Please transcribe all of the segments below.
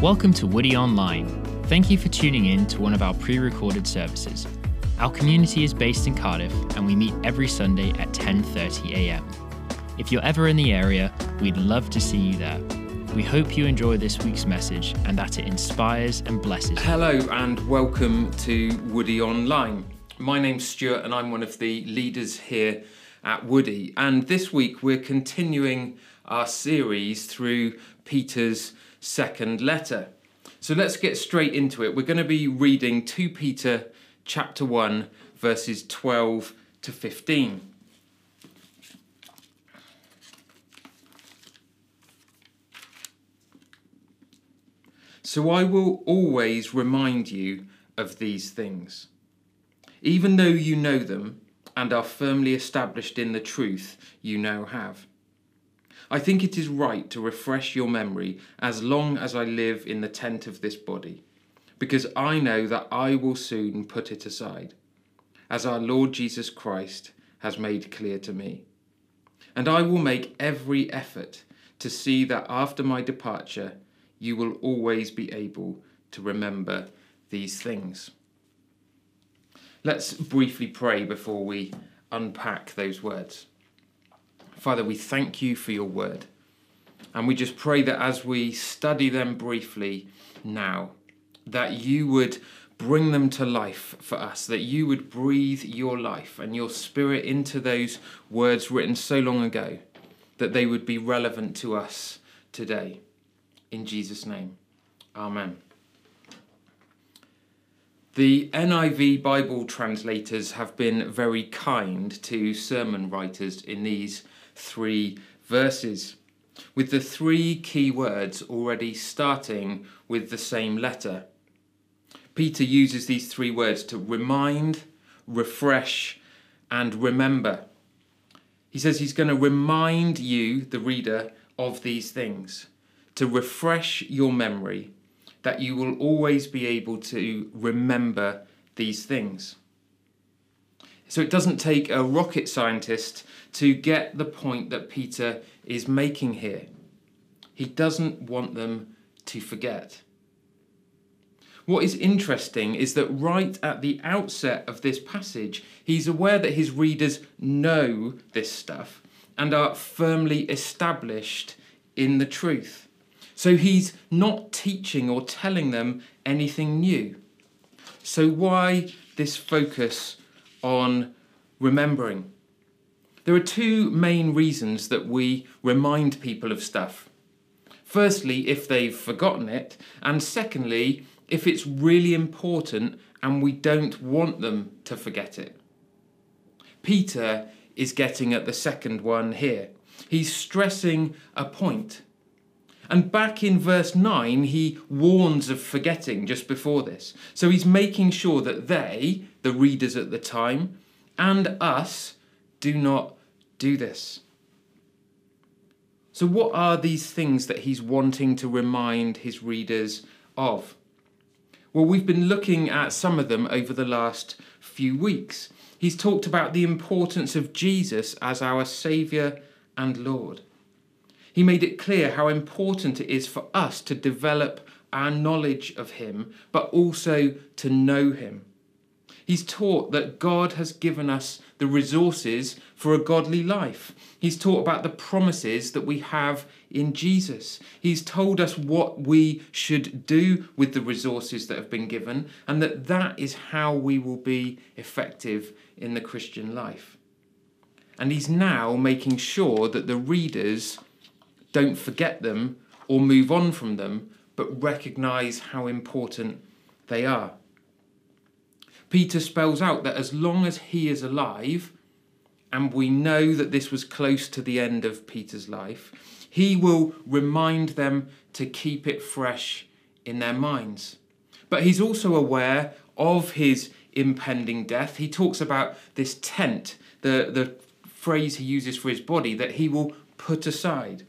Welcome to Woody Online. Thank you for tuning in to one of our pre recorded services. Our community is based in Cardiff and we meet every Sunday at 10:30 a.m. If you're ever in the area, we'd love to see you there. We hope you enjoy this week's message and that it inspires and blesses you. Hello and welcome to Woody Online. My name's Stuart and I'm one of the leaders here at Woody. And this week we're continuing our series through Peter's second letter. So let's get straight into it. We're going to be reading 2 Peter chapter 1 verses 12 to 15. So I will always remind you of these things. Even though you know them and are firmly established in the truth you now have. I think it is right to refresh your memory as long as I live in the tent of this body, because I know that I will soon put it aside, as our Lord Jesus Christ has made clear to me. And I will make every effort to see that after my departure, you will always be able to remember these things. Let's briefly pray before we unpack those words. Father, we thank you for your word. And we just pray that as we study them briefly now, that you would bring them to life for us, that you would breathe your life and your spirit into those words written so long ago, that they would be relevant to us today. In Jesus' name, Amen. The NIV Bible translators have been very kind to sermon writers in these three verses, with the three key words already starting with the same letter. Peter uses these three words to remind, refresh, and remember. He says he's going to remind you, the reader, of these things, to refresh your memory, that you will always be able to remember these things. So it doesn't take a rocket scientist to get the point that Peter is making here. He doesn't want them to forget. What is interesting is that right at the outset of this passage, he's aware that his readers know this stuff and are firmly established in the truth. So he's not teaching or telling them anything new. So, why this focus on remembering? There are two main reasons that we remind people of stuff. Firstly, if they've forgotten it, and secondly, if it's really important and we don't want them to forget it. Peter is getting at the second one here. He's stressing a point. And back in verse 9, he warns of forgetting just before this. So he's making sure that they, the readers at the time, and us, do not do this. So, what are these things that he's wanting to remind his readers of? Well, we've been looking at some of them over the last few weeks. He's talked about the importance of Jesus as our Saviour and Lord. He made it clear how important it is for us to develop our knowledge of Him, but also to know Him. He's taught that God has given us the resources for a godly life. He's taught about the promises that we have in Jesus. He's told us what we should do with the resources that have been given, and that that is how we will be effective in the Christian life. And he's now making sure that the readers don't forget them or move on from them, but recognize how important they are. Peter spells out that as long as he is alive, and we know that this was close to the end of Peter's life, he will remind them to keep it fresh in their minds. But he's also aware of his impending death. He talks about this tent, the, the phrase he uses for his body, that he will put aside.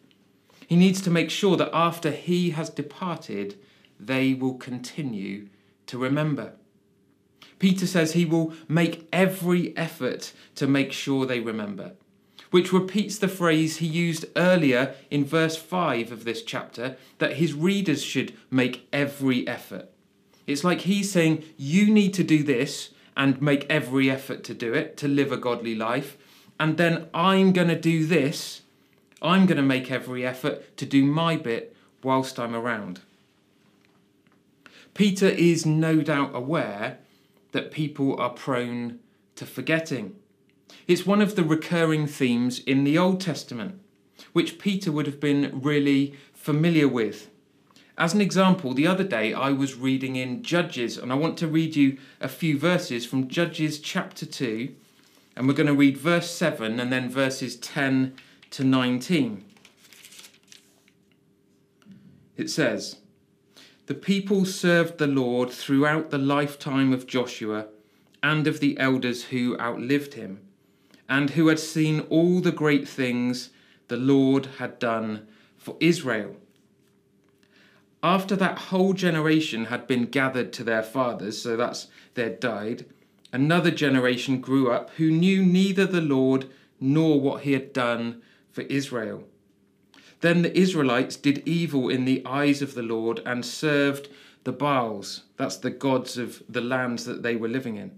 He needs to make sure that after he has departed, they will continue to remember. Peter says he will make every effort to make sure they remember. which repeats the phrase he used earlier in verse 5 of this chapter that his readers should make every effort. It's like he's saying, You need to do this and make every effort to do it, to live a godly life. And then I'm going to do this. I'm going to make every effort to do my bit whilst I'm around. Peter is no doubt aware that people are prone to forgetting. It's one of the recurring themes in the Old Testament, which Peter would have been really familiar with. As an example, the other day I was reading in Judges, and I want to read you a few verses from Judges chapter 2, and we're going to read verse 7 and then verses 10 to 19. It says, The people served the Lord throughout the lifetime of Joshua and of the elders who outlived him, and who had seen all the great things the Lord had done for Israel. After that whole generation had been gathered to their fathers, so that's had died, another generation grew up who knew neither the Lord nor what he had done for Israel. Then the Israelites did evil in the eyes of the Lord and served the Baals, that's the gods of the lands that they were living in.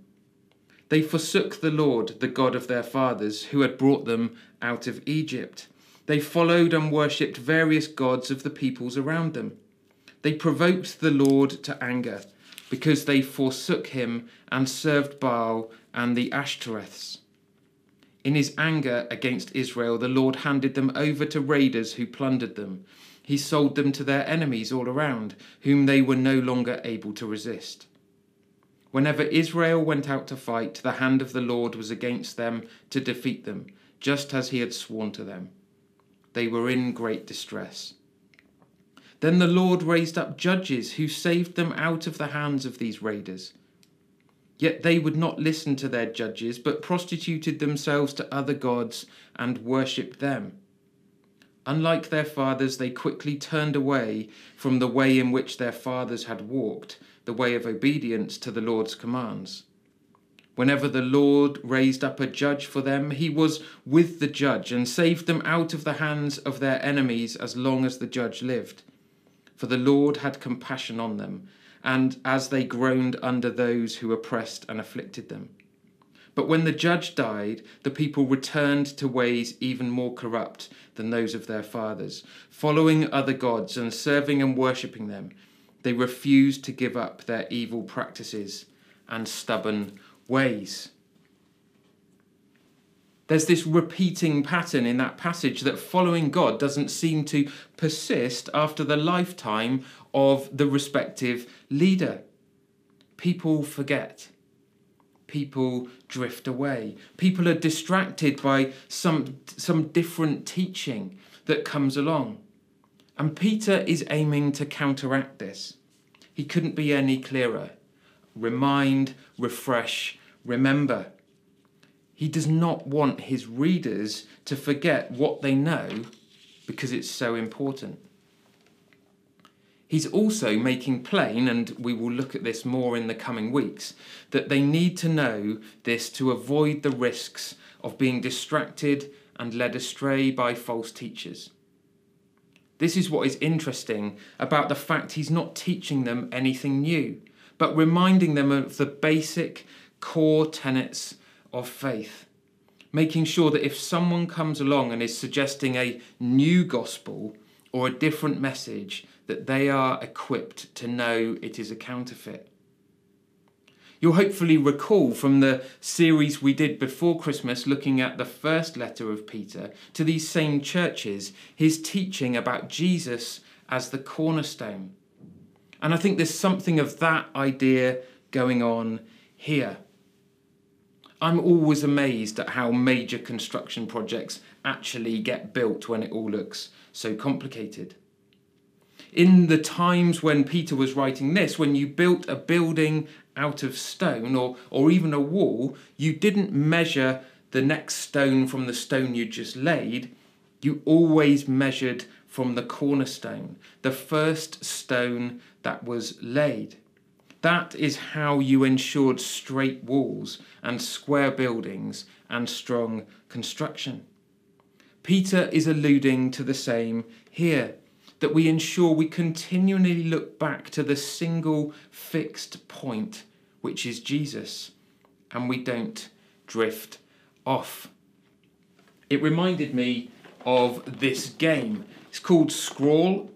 They forsook the Lord, the God of their fathers, who had brought them out of Egypt. They followed and worshipped various gods of the peoples around them. They provoked the Lord to anger because they forsook him and served Baal and the Ashtoreths. In his anger against Israel, the Lord handed them over to raiders who plundered them. He sold them to their enemies all around, whom they were no longer able to resist. Whenever Israel went out to fight, the hand of the Lord was against them to defeat them, just as he had sworn to them. They were in great distress. Then the Lord raised up judges who saved them out of the hands of these raiders. Yet they would not listen to their judges, but prostituted themselves to other gods and worshipped them. Unlike their fathers, they quickly turned away from the way in which their fathers had walked, the way of obedience to the Lord's commands. Whenever the Lord raised up a judge for them, he was with the judge and saved them out of the hands of their enemies as long as the judge lived. For the Lord had compassion on them and as they groaned under those who oppressed and afflicted them. But when the judge died, the people returned to ways even more corrupt than those of their fathers, following other gods and serving and worshipping them. They refused to give up their evil practices and stubborn ways. There's this repeating pattern in that passage that following God doesn't seem to persist after the lifetime of the respective leader. People forget. People drift away. People are distracted by some, some different teaching that comes along. And Peter is aiming to counteract this. He couldn't be any clearer. Remind, refresh, remember. He does not want his readers to forget what they know because it's so important. He's also making plain, and we will look at this more in the coming weeks, that they need to know this to avoid the risks of being distracted and led astray by false teachers. This is what is interesting about the fact he's not teaching them anything new, but reminding them of the basic core tenets of faith. Making sure that if someone comes along and is suggesting a new gospel or a different message, that they are equipped to know it is a counterfeit. You'll hopefully recall from the series we did before Christmas, looking at the first letter of Peter to these same churches, his teaching about Jesus as the cornerstone. And I think there's something of that idea going on here. I'm always amazed at how major construction projects actually get built when it all looks so complicated. In the times when Peter was writing this, when you built a building out of stone or, or even a wall, you didn't measure the next stone from the stone you just laid. You always measured from the cornerstone, the first stone that was laid. That is how you ensured straight walls and square buildings and strong construction. Peter is alluding to the same here that we ensure we continually look back to the single fixed point, which is Jesus, and we don't drift off. It reminded me of this game. It's called Scrawl,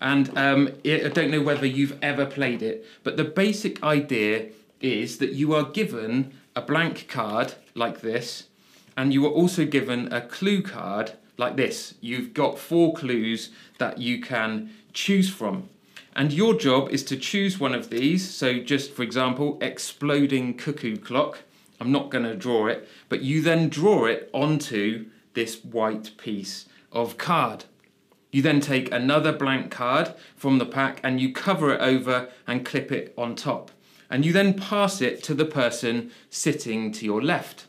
and um, I don't know whether you've ever played it, but the basic idea is that you are given a blank card like this, and you are also given a clue card like this. You've got four clues that you can choose from. And your job is to choose one of these. So, just for example, exploding cuckoo clock. I'm not going to draw it, but you then draw it onto this white piece of card. You then take another blank card from the pack and you cover it over and clip it on top. And you then pass it to the person sitting to your left.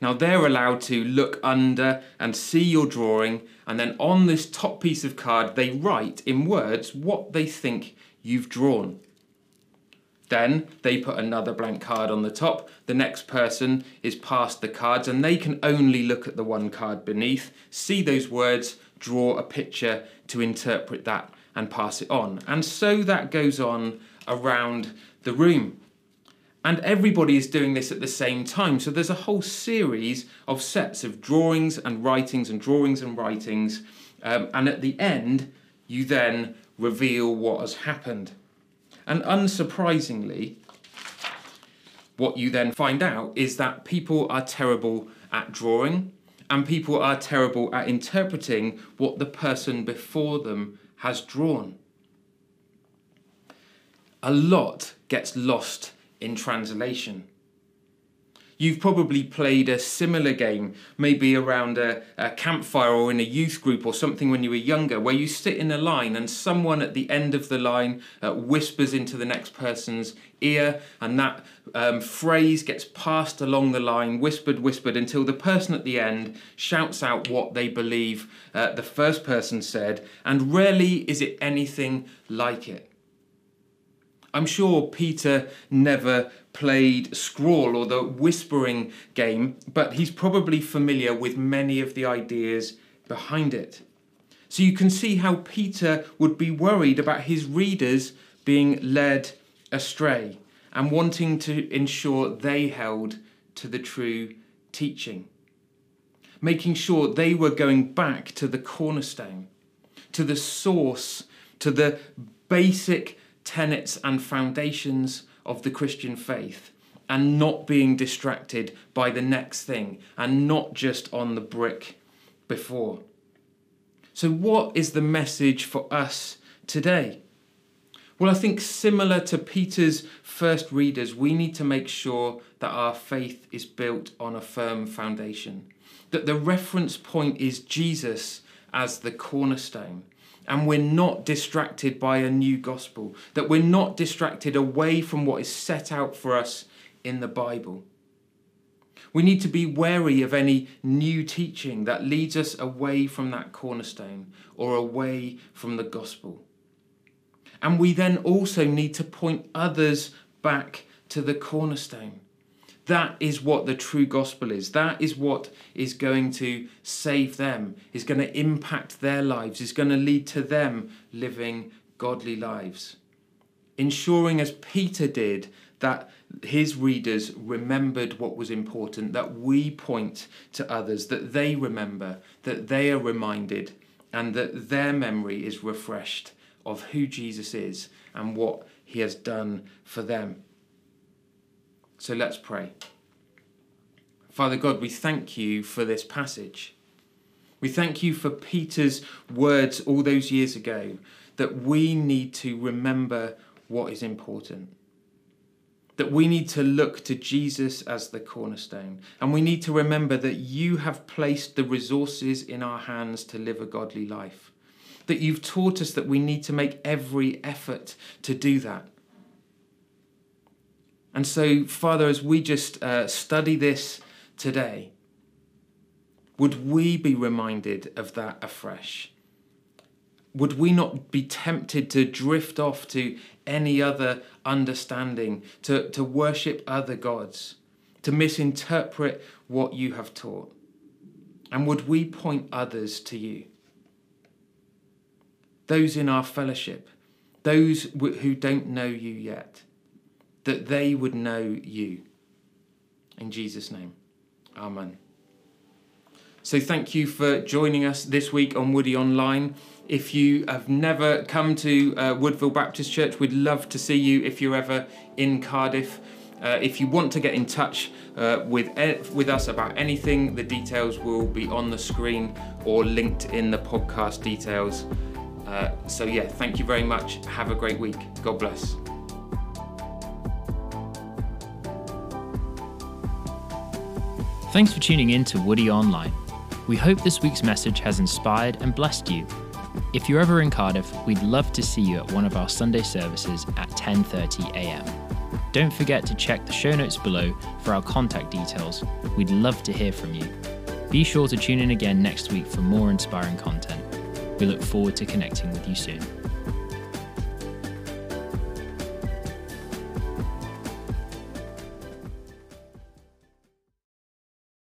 Now they're allowed to look under and see your drawing, and then on this top piece of card, they write in words what they think you've drawn. Then they put another blank card on the top. The next person is passed the cards, and they can only look at the one card beneath, see those words, draw a picture to interpret that, and pass it on. And so that goes on around the room. And everybody is doing this at the same time. So there's a whole series of sets of drawings and writings and drawings and writings. Um, and at the end, you then reveal what has happened. And unsurprisingly, what you then find out is that people are terrible at drawing and people are terrible at interpreting what the person before them has drawn. A lot gets lost in translation. You've probably played a similar game, maybe around a, a, campfire or in a youth group or something when you were younger, where you sit in a line and someone at the end of the line uh, whispers into the next person's ear, and that um, phrase gets passed along the line, whispered, whispered, until the person at the end shouts out what they believe uh, the first person said, and rarely is it anything like it. I'm sure Peter never played Scrawl or the Whispering game, but he's probably familiar with many of the ideas behind it. So you can see how Peter would be worried about his readers being led astray and wanting to ensure they held to the true teaching. Making sure they were going back to the cornerstone, to the source, to the basic tenets and foundations of the Christian faith and not being distracted by the next thing and not just on the brick before. So, what is the message for us today? Well, I think similar to Peter's first readers, we need to make sure that our faith is built on a firm foundation, that the reference point is Jesus as the cornerstone, and we're not distracted by a new gospel, that we're not distracted away from what is set out for us in the Bible. We need to be wary of any new teaching that leads us away from that cornerstone or away from the gospel. And we then also need to point others back to the cornerstone. That is what the true gospel is. That is what is going to save them, is going to impact their lives, is going to lead to them living godly lives. Ensuring, as Peter did, that his readers remembered what was important, that we point to others, that they remember, that they are reminded, and that their memory is refreshed of who Jesus is and what he has done for them. So let's pray. Father God, we thank you for this passage. We thank you for Peter's words all those years ago that we need to remember what is important. That we need to look to Jesus as the cornerstone. And we need to remember that you have placed the resources in our hands to live a godly life. That you've taught us that we need to make every effort to do that. And so, Father, as we just uh, study this today, would we be reminded of that afresh? Would we not be tempted to drift off to any other understanding, to, to worship other gods, to misinterpret what you have taught? And would we point others to you? Those in our fellowship, those who don't know you yet, that they would know you. In Jesus' name, Amen. So, thank you for joining us this week on Woody Online. If you have never come to uh, Woodville Baptist Church, we'd love to see you if you're ever in Cardiff. Uh, if you want to get in touch uh, with with us about anything, the details will be on the screen or linked in the podcast details. Uh, so yeah, thank you very much. Have a great week. God bless. Thanks for tuning in to Woody Online. We hope this week's message has inspired and blessed you. If you're ever in Cardiff, we'd love to see you at one of our Sunday services at 10:30 a.m. Don't forget to check the show notes below for our contact details. We'd love to hear from you. Be sure to tune in again next week for more inspiring content. We look forward to connecting with you soon.